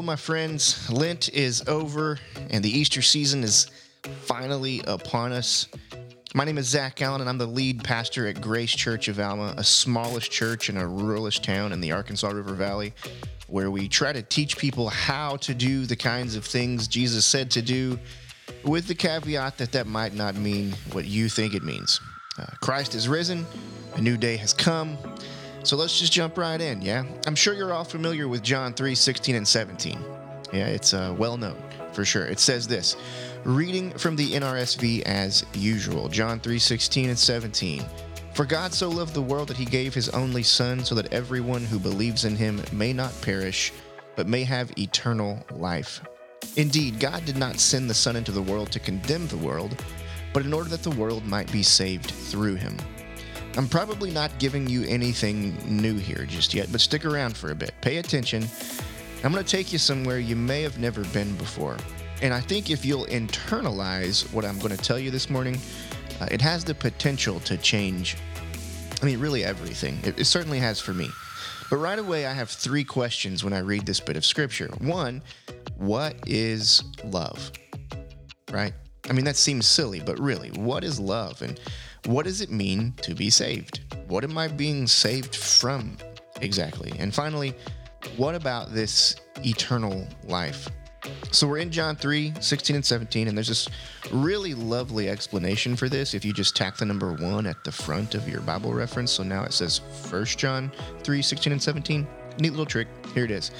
Hello, my friends. Lent is over and the Easter season is finally upon us. My name is Zach Allen, and I'm the lead pastor at Grace Church of Alma, a smallish church in a ruralish town in the Arkansas River Valley, where we try to teach people how to do the kinds of things Jesus said to do, with the caveat that that might not mean what you think it means. Uh, Christ is risen, a new day has come. So let's just jump right in, yeah? I'm sure you're all familiar with John 3 16 and 17. Yeah, it's uh, well known for sure. It says this reading from the NRSV as usual John 3 16 and 17. For God so loved the world that he gave his only Son, so that everyone who believes in him may not perish, but may have eternal life. Indeed, God did not send the Son into the world to condemn the world, but in order that the world might be saved through him. I'm probably not giving you anything new here just yet, but stick around for a bit. Pay attention. I'm going to take you somewhere you may have never been before. And I think if you'll internalize what I'm going to tell you this morning, uh, it has the potential to change, I mean, really everything. It, it certainly has for me. But right away, I have three questions when I read this bit of scripture. One, what is love? Right? I mean, that seems silly, but really, what is love? And what does it mean to be saved? What am I being saved from exactly? And finally, what about this eternal life? So we're in John 3, 16 and 17, and there's this really lovely explanation for this if you just tack the number one at the front of your Bible reference. So now it says 1 John 3, 16 and 17. Neat little trick. Here it is.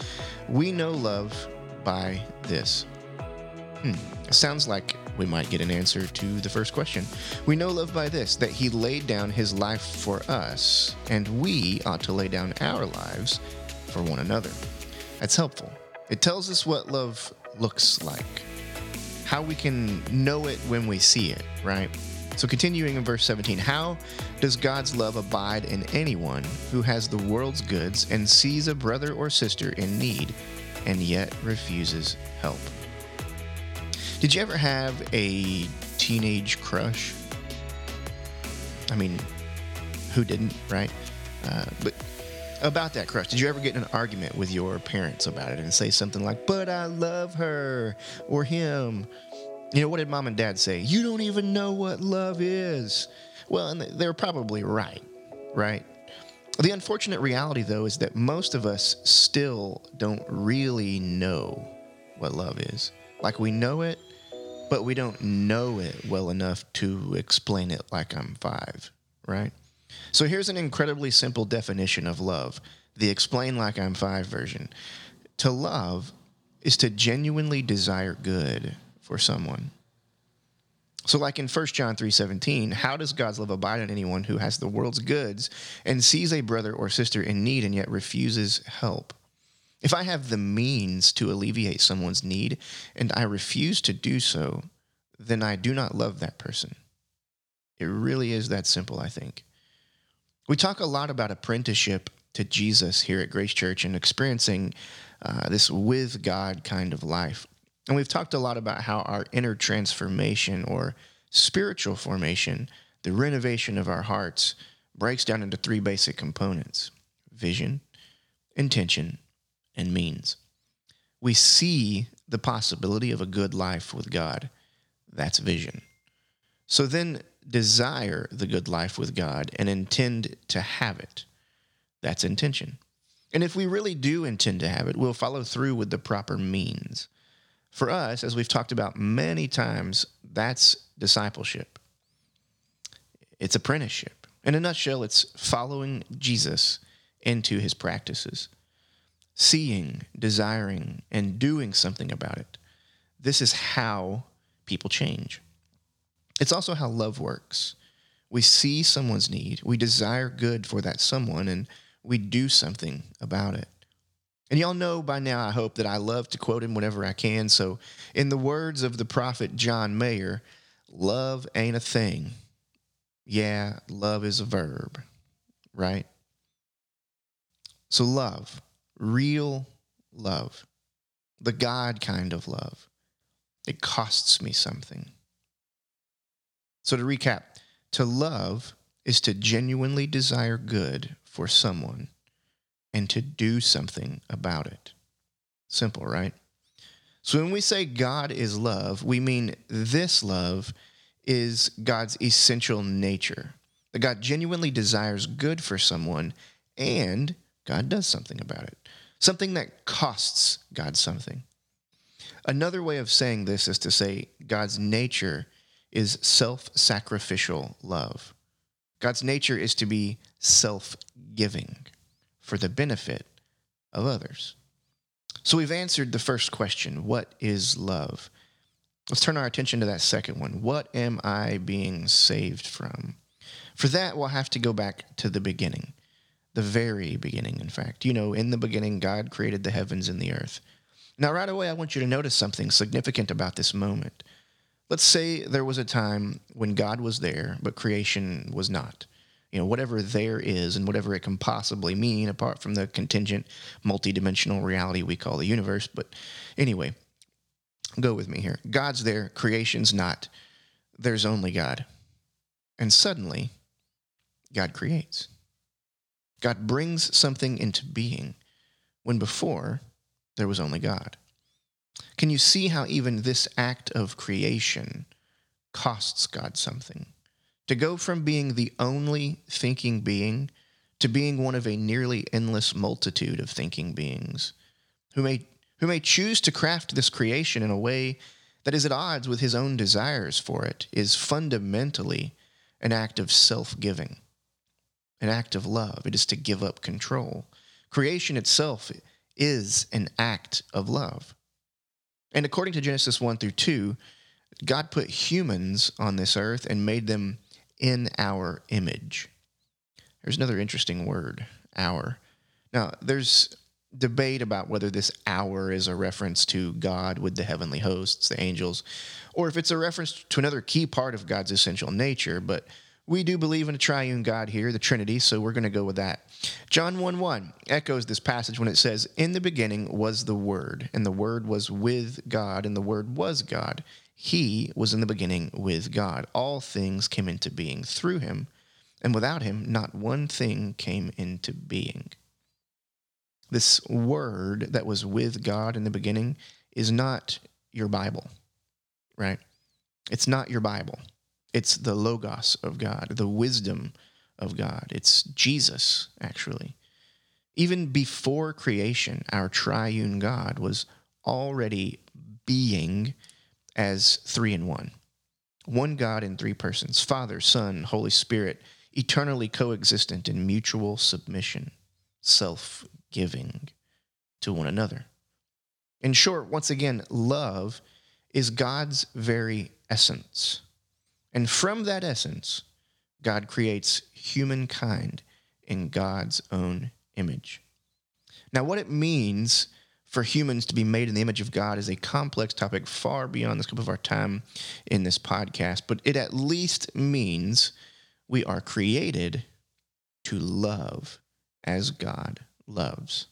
We know love by this. Hmm. Sounds like we might get an answer to the first question. We know love by this that he laid down his life for us, and we ought to lay down our lives for one another. That's helpful. It tells us what love looks like, how we can know it when we see it, right? So, continuing in verse 17, how does God's love abide in anyone who has the world's goods and sees a brother or sister in need and yet refuses help? Did you ever have a teenage crush? I mean, who didn't, right? Uh, but about that crush, did you ever get in an argument with your parents about it and say something like, but I love her or him? You know, what did mom and dad say? You don't even know what love is. Well, and they're probably right, right? The unfortunate reality, though, is that most of us still don't really know what love is. Like we know it, but we don't know it well enough to explain it like I'm five, right? So here's an incredibly simple definition of love the explain like I'm five version. To love is to genuinely desire good for someone. So like in 1 John 3:17, how does God's love abide in anyone who has the world's goods and sees a brother or sister in need and yet refuses help? If I have the means to alleviate someone's need and I refuse to do so, then I do not love that person. It really is that simple, I think. We talk a lot about apprenticeship to Jesus here at Grace Church and experiencing uh, this with God kind of life. And we've talked a lot about how our inner transformation or spiritual formation, the renovation of our hearts, breaks down into three basic components vision, intention, and means. We see the possibility of a good life with God. That's vision. So then desire the good life with God and intend to have it. That's intention. And if we really do intend to have it, we'll follow through with the proper means. For us, as we've talked about many times, that's discipleship. It's apprenticeship. In a nutshell, it's following Jesus into his practices seeing, desiring, and doing something about it. This is how people change. It's also how love works. We see someone's need, we desire good for that someone, and we do something about it. And y'all know by now, I hope, that I love to quote him whenever I can. So, in the words of the prophet John Mayer, love ain't a thing. Yeah, love is a verb, right? So, love real love, the God kind of love. It costs me something. So, to recap, to love is to genuinely desire good for someone and to do something about it. Simple, right? So when we say God is love, we mean this love is God's essential nature. That God genuinely desires good for someone and God does something about it. Something that costs God something. Another way of saying this is to say God's nature is self sacrificial love. God's nature is to be self giving for the benefit of others. So we've answered the first question what is love? Let's turn our attention to that second one. What am I being saved from? For that, we'll have to go back to the beginning, the very beginning, in fact. You know, in the beginning, God created the heavens and the earth. Now, right away, I want you to notice something significant about this moment. Let's say there was a time when God was there, but creation was not. You know, whatever there is and whatever it can possibly mean, apart from the contingent, multidimensional reality we call the universe. But anyway, go with me here. God's there, creation's not. There's only God. And suddenly, God creates. God brings something into being when before there was only God. Can you see how even this act of creation costs God something? To go from being the only thinking being to being one of a nearly endless multitude of thinking beings who may, who may choose to craft this creation in a way that is at odds with his own desires for it is fundamentally an act of self giving, an act of love. It is to give up control. Creation itself is an act of love. And according to Genesis 1 through 2, God put humans on this earth and made them in our image. There's another interesting word, our. Now, there's debate about whether this our is a reference to God with the heavenly hosts, the angels, or if it's a reference to another key part of God's essential nature, but we do believe in a triune God here, the Trinity, so we're going to go with that. John 1 1 echoes this passage when it says, In the beginning was the Word, and the Word was with God, and the Word was God. He was in the beginning with God. All things came into being through him, and without him, not one thing came into being. This word that was with God in the beginning is not your Bible, right? It's not your Bible. It's the Logos of God, the wisdom of God. It's Jesus, actually. Even before creation, our triune God was already being as three in one. One God in three persons Father, Son, Holy Spirit, eternally coexistent in mutual submission, self giving to one another. In short, once again, love is God's very essence. And from that essence, God creates humankind in God's own image. Now, what it means for humans to be made in the image of God is a complex topic far beyond the scope of our time in this podcast, but it at least means we are created to love as God loves.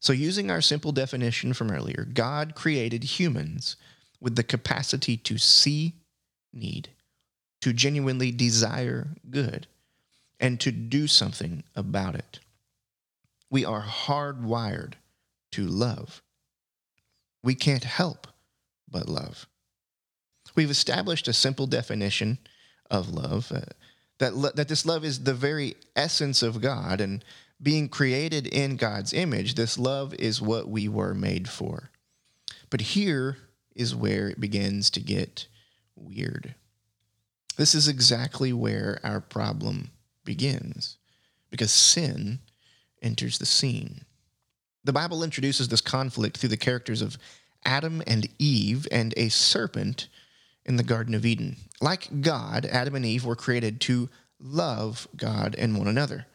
So, using our simple definition from earlier, God created humans with the capacity to see need, to genuinely desire good, and to do something about it. We are hardwired to love. We can't help but love. We've established a simple definition of love uh, that, lo- that this love is the very essence of God, and being created in God's image, this love is what we were made for. But here is where it begins to get weird. This is exactly where our problem begins because sin enters the scene. The Bible introduces this conflict through the characters of Adam and Eve and a serpent in the Garden of Eden. Like God, Adam and Eve were created to love God and one another.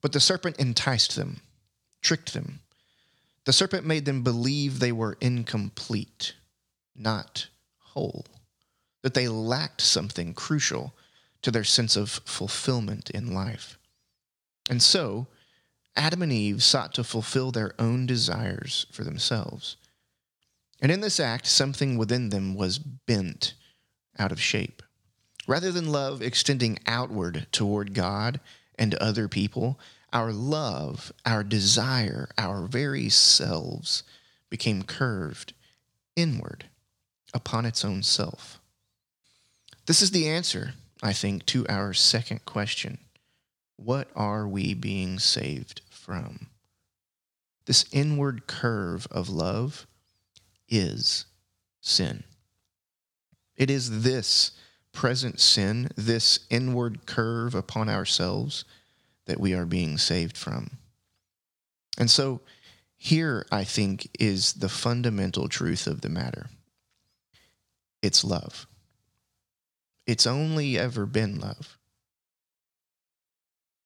But the serpent enticed them, tricked them. The serpent made them believe they were incomplete, not whole that they lacked something crucial to their sense of fulfillment in life. And so, Adam and Eve sought to fulfill their own desires for themselves. And in this act, something within them was bent out of shape. Rather than love extending outward toward God and other people, our love, our desire, our very selves became curved inward upon its own self. This is the answer, I think, to our second question What are we being saved from? This inward curve of love is sin. It is this present sin, this inward curve upon ourselves, that we are being saved from. And so, here, I think, is the fundamental truth of the matter it's love. It's only ever been love.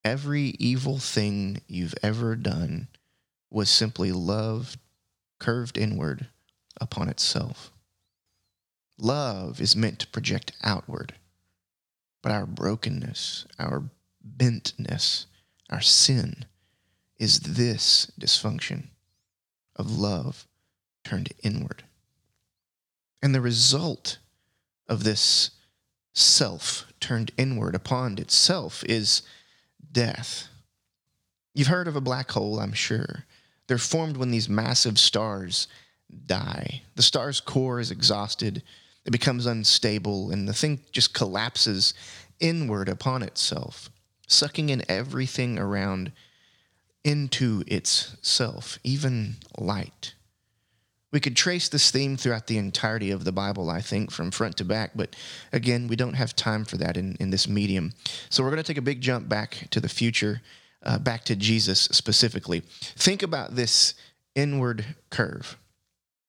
Every evil thing you've ever done was simply love curved inward upon itself. Love is meant to project outward, but our brokenness, our bentness, our sin is this dysfunction of love turned inward. And the result of this self turned inward upon itself is death. You've heard of a black hole, I'm sure. They're formed when these massive stars die. The star's core is exhausted, it becomes unstable, and the thing just collapses inward upon itself, sucking in everything around into itself, even light. We could trace this theme throughout the entirety of the Bible, I think, from front to back, but again, we don't have time for that in, in this medium. So we're going to take a big jump back to the future, uh, back to Jesus specifically. Think about this inward curve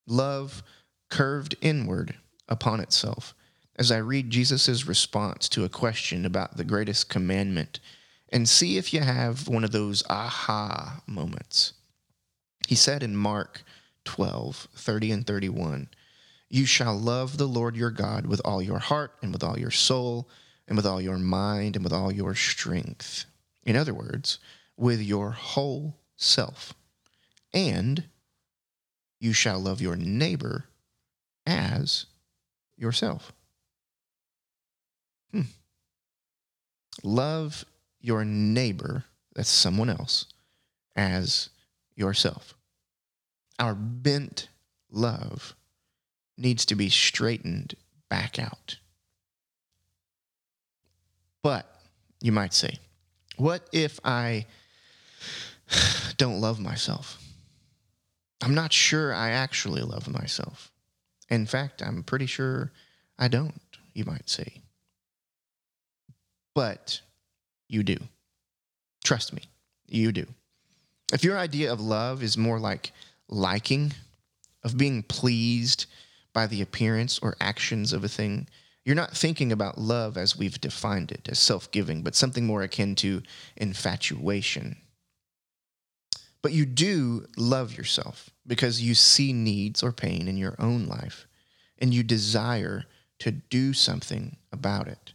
love curved inward upon itself. As I read Jesus' response to a question about the greatest commandment and see if you have one of those aha moments. He said in Mark 12, 30 and 31, You shall love the Lord your God with all your heart and with all your soul and with all your mind and with all your strength. In other words, with your whole self. And you shall love your neighbor as yourself. Hmm. Love your neighbor, that's someone else, as yourself. Our bent love needs to be straightened back out. But you might say, what if I don't love myself? I'm not sure I actually love myself. In fact, I'm pretty sure I don't, you might say. But you do. Trust me, you do. If your idea of love is more like liking, of being pleased by the appearance or actions of a thing, you're not thinking about love as we've defined it, as self giving, but something more akin to infatuation. But you do love yourself because you see needs or pain in your own life and you desire to do something about it.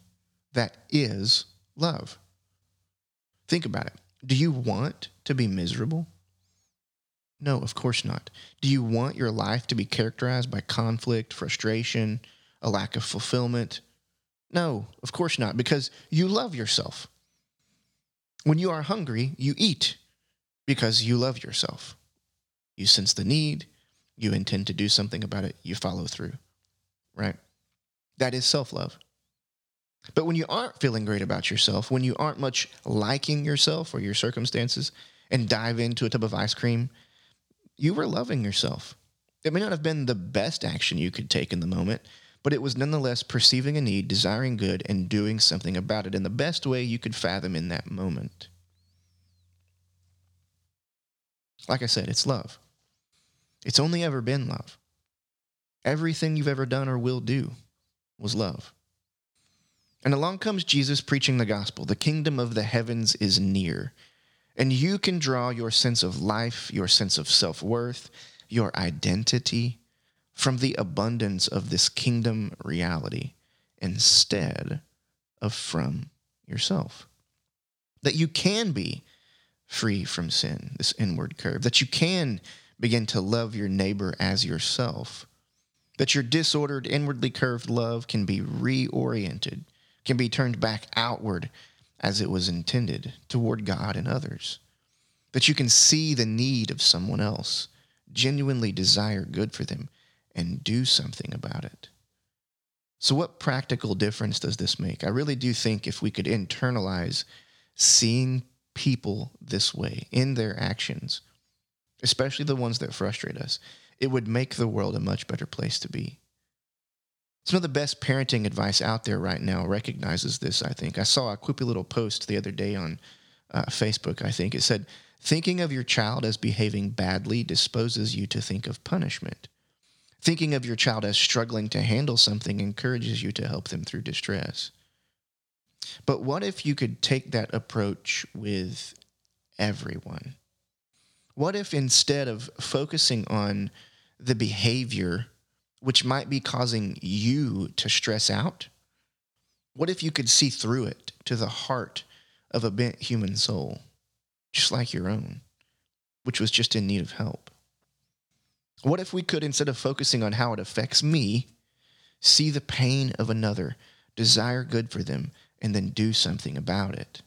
That is love. Think about it. Do you want to be miserable? No, of course not. Do you want your life to be characterized by conflict, frustration, a lack of fulfillment? No, of course not, because you love yourself. When you are hungry, you eat because you love yourself. You sense the need, you intend to do something about it, you follow through, right? That is self love. But when you aren't feeling great about yourself, when you aren't much liking yourself or your circumstances, and dive into a tub of ice cream, you were loving yourself. It may not have been the best action you could take in the moment, but it was nonetheless perceiving a need, desiring good, and doing something about it in the best way you could fathom in that moment. Like I said, it's love. It's only ever been love. Everything you've ever done or will do was love. And along comes Jesus preaching the gospel. The kingdom of the heavens is near. And you can draw your sense of life, your sense of self worth, your identity from the abundance of this kingdom reality instead of from yourself. That you can be free from sin, this inward curve, that you can begin to love your neighbor as yourself, that your disordered, inwardly curved love can be reoriented, can be turned back outward as it was intended toward God and others. that you can see the need of someone else, genuinely desire good for them, and do something about it. So, what practical difference does this make? I really do think if we could internalize seeing people this way in their actions, especially the ones that frustrate us, it would make the world a much better place to be. Some of the best parenting advice out there right now recognizes this, I think. I saw a quippy little post the other day on uh, Facebook, I think. It said, Thinking of your child as behaving badly disposes you to think of punishment. Thinking of your child as struggling to handle something encourages you to help them through distress. But what if you could take that approach with everyone? What if instead of focusing on the behavior which might be causing you to stress out, what if you could see through it to the heart of a bent human soul, just like your own, which was just in need of help? What if we could, instead of focusing on how it affects me, see the pain of another, desire good for them, and then do something about it?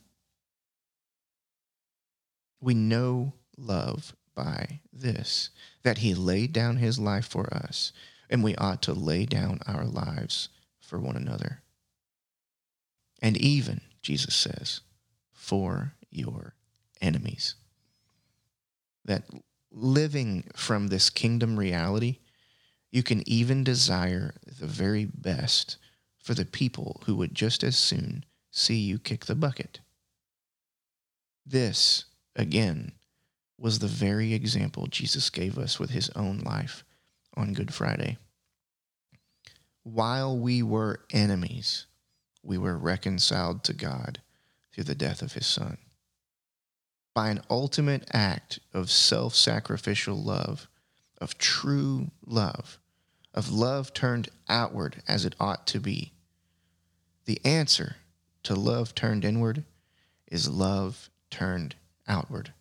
We know love by this that he laid down his life for us, and we ought to lay down our lives for one another. And even, Jesus says, for your enemies. That living from this kingdom reality, you can even desire the very best for the people who would just as soon see you kick the bucket. This, again, was the very example Jesus gave us with his own life on Good Friday. While we were enemies, we were reconciled to God through the death of his son. By an ultimate act of self sacrificial love, of true love, of love turned outward as it ought to be, the answer to love turned inward is love turned outward.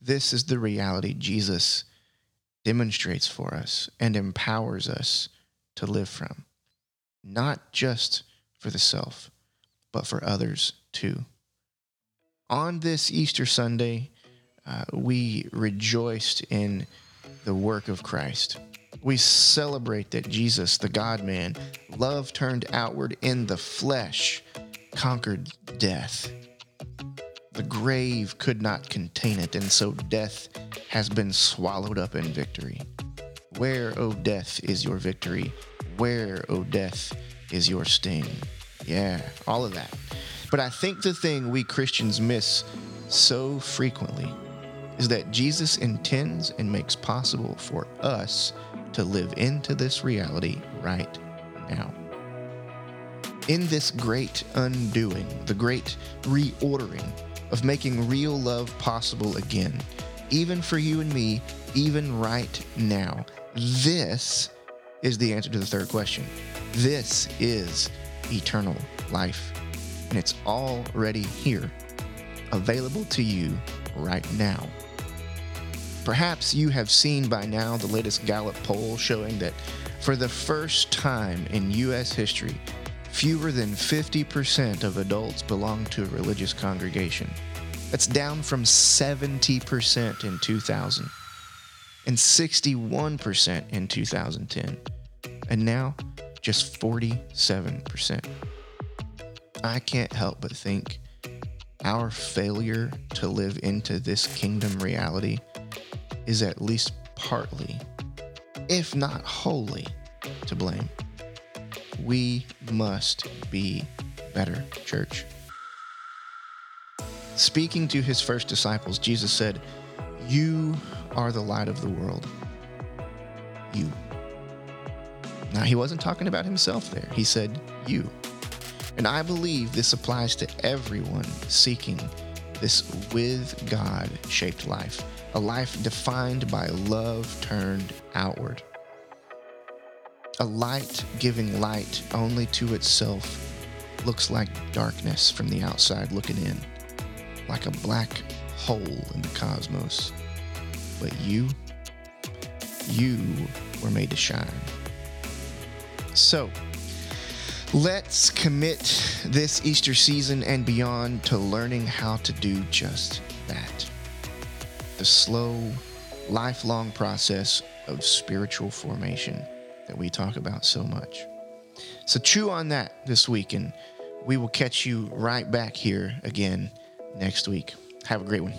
This is the reality Jesus demonstrates for us and empowers us to live from, not just for the self, but for others too. On this Easter Sunday, uh, we rejoiced in the work of Christ. We celebrate that Jesus, the God man, love turned outward in the flesh, conquered death. The grave could not contain it, and so death has been swallowed up in victory. Where, O oh death, is your victory? Where, O oh death, is your sting? Yeah, all of that. But I think the thing we Christians miss so frequently is that Jesus intends and makes possible for us to live into this reality right now. In this great undoing, the great reordering of making real love possible again, even for you and me, even right now, this is the answer to the third question. This is eternal life, and it's already here, available to you right now. Perhaps you have seen by now the latest Gallup poll showing that for the first time in U.S. history, fewer than 50% of adults belong to a religious congregation. That's down from 70% in 2000 and 61% in 2010. And now, just 47%. I can't help but think our failure to live into this kingdom reality is at least partly, if not wholly, to blame. We must be better, church. Speaking to his first disciples, Jesus said, You are the light of the world. You. Now, he wasn't talking about himself there. He said, You. And I believe this applies to everyone seeking this with God shaped life, a life defined by love turned outward. A light giving light only to itself looks like darkness from the outside looking in, like a black hole in the cosmos. But you, you were made to shine. So, let's commit this Easter season and beyond to learning how to do just that. the slow, lifelong process of spiritual formation that we talk about so much. So chew on that this week, and we will catch you right back here again next week. Have a great one.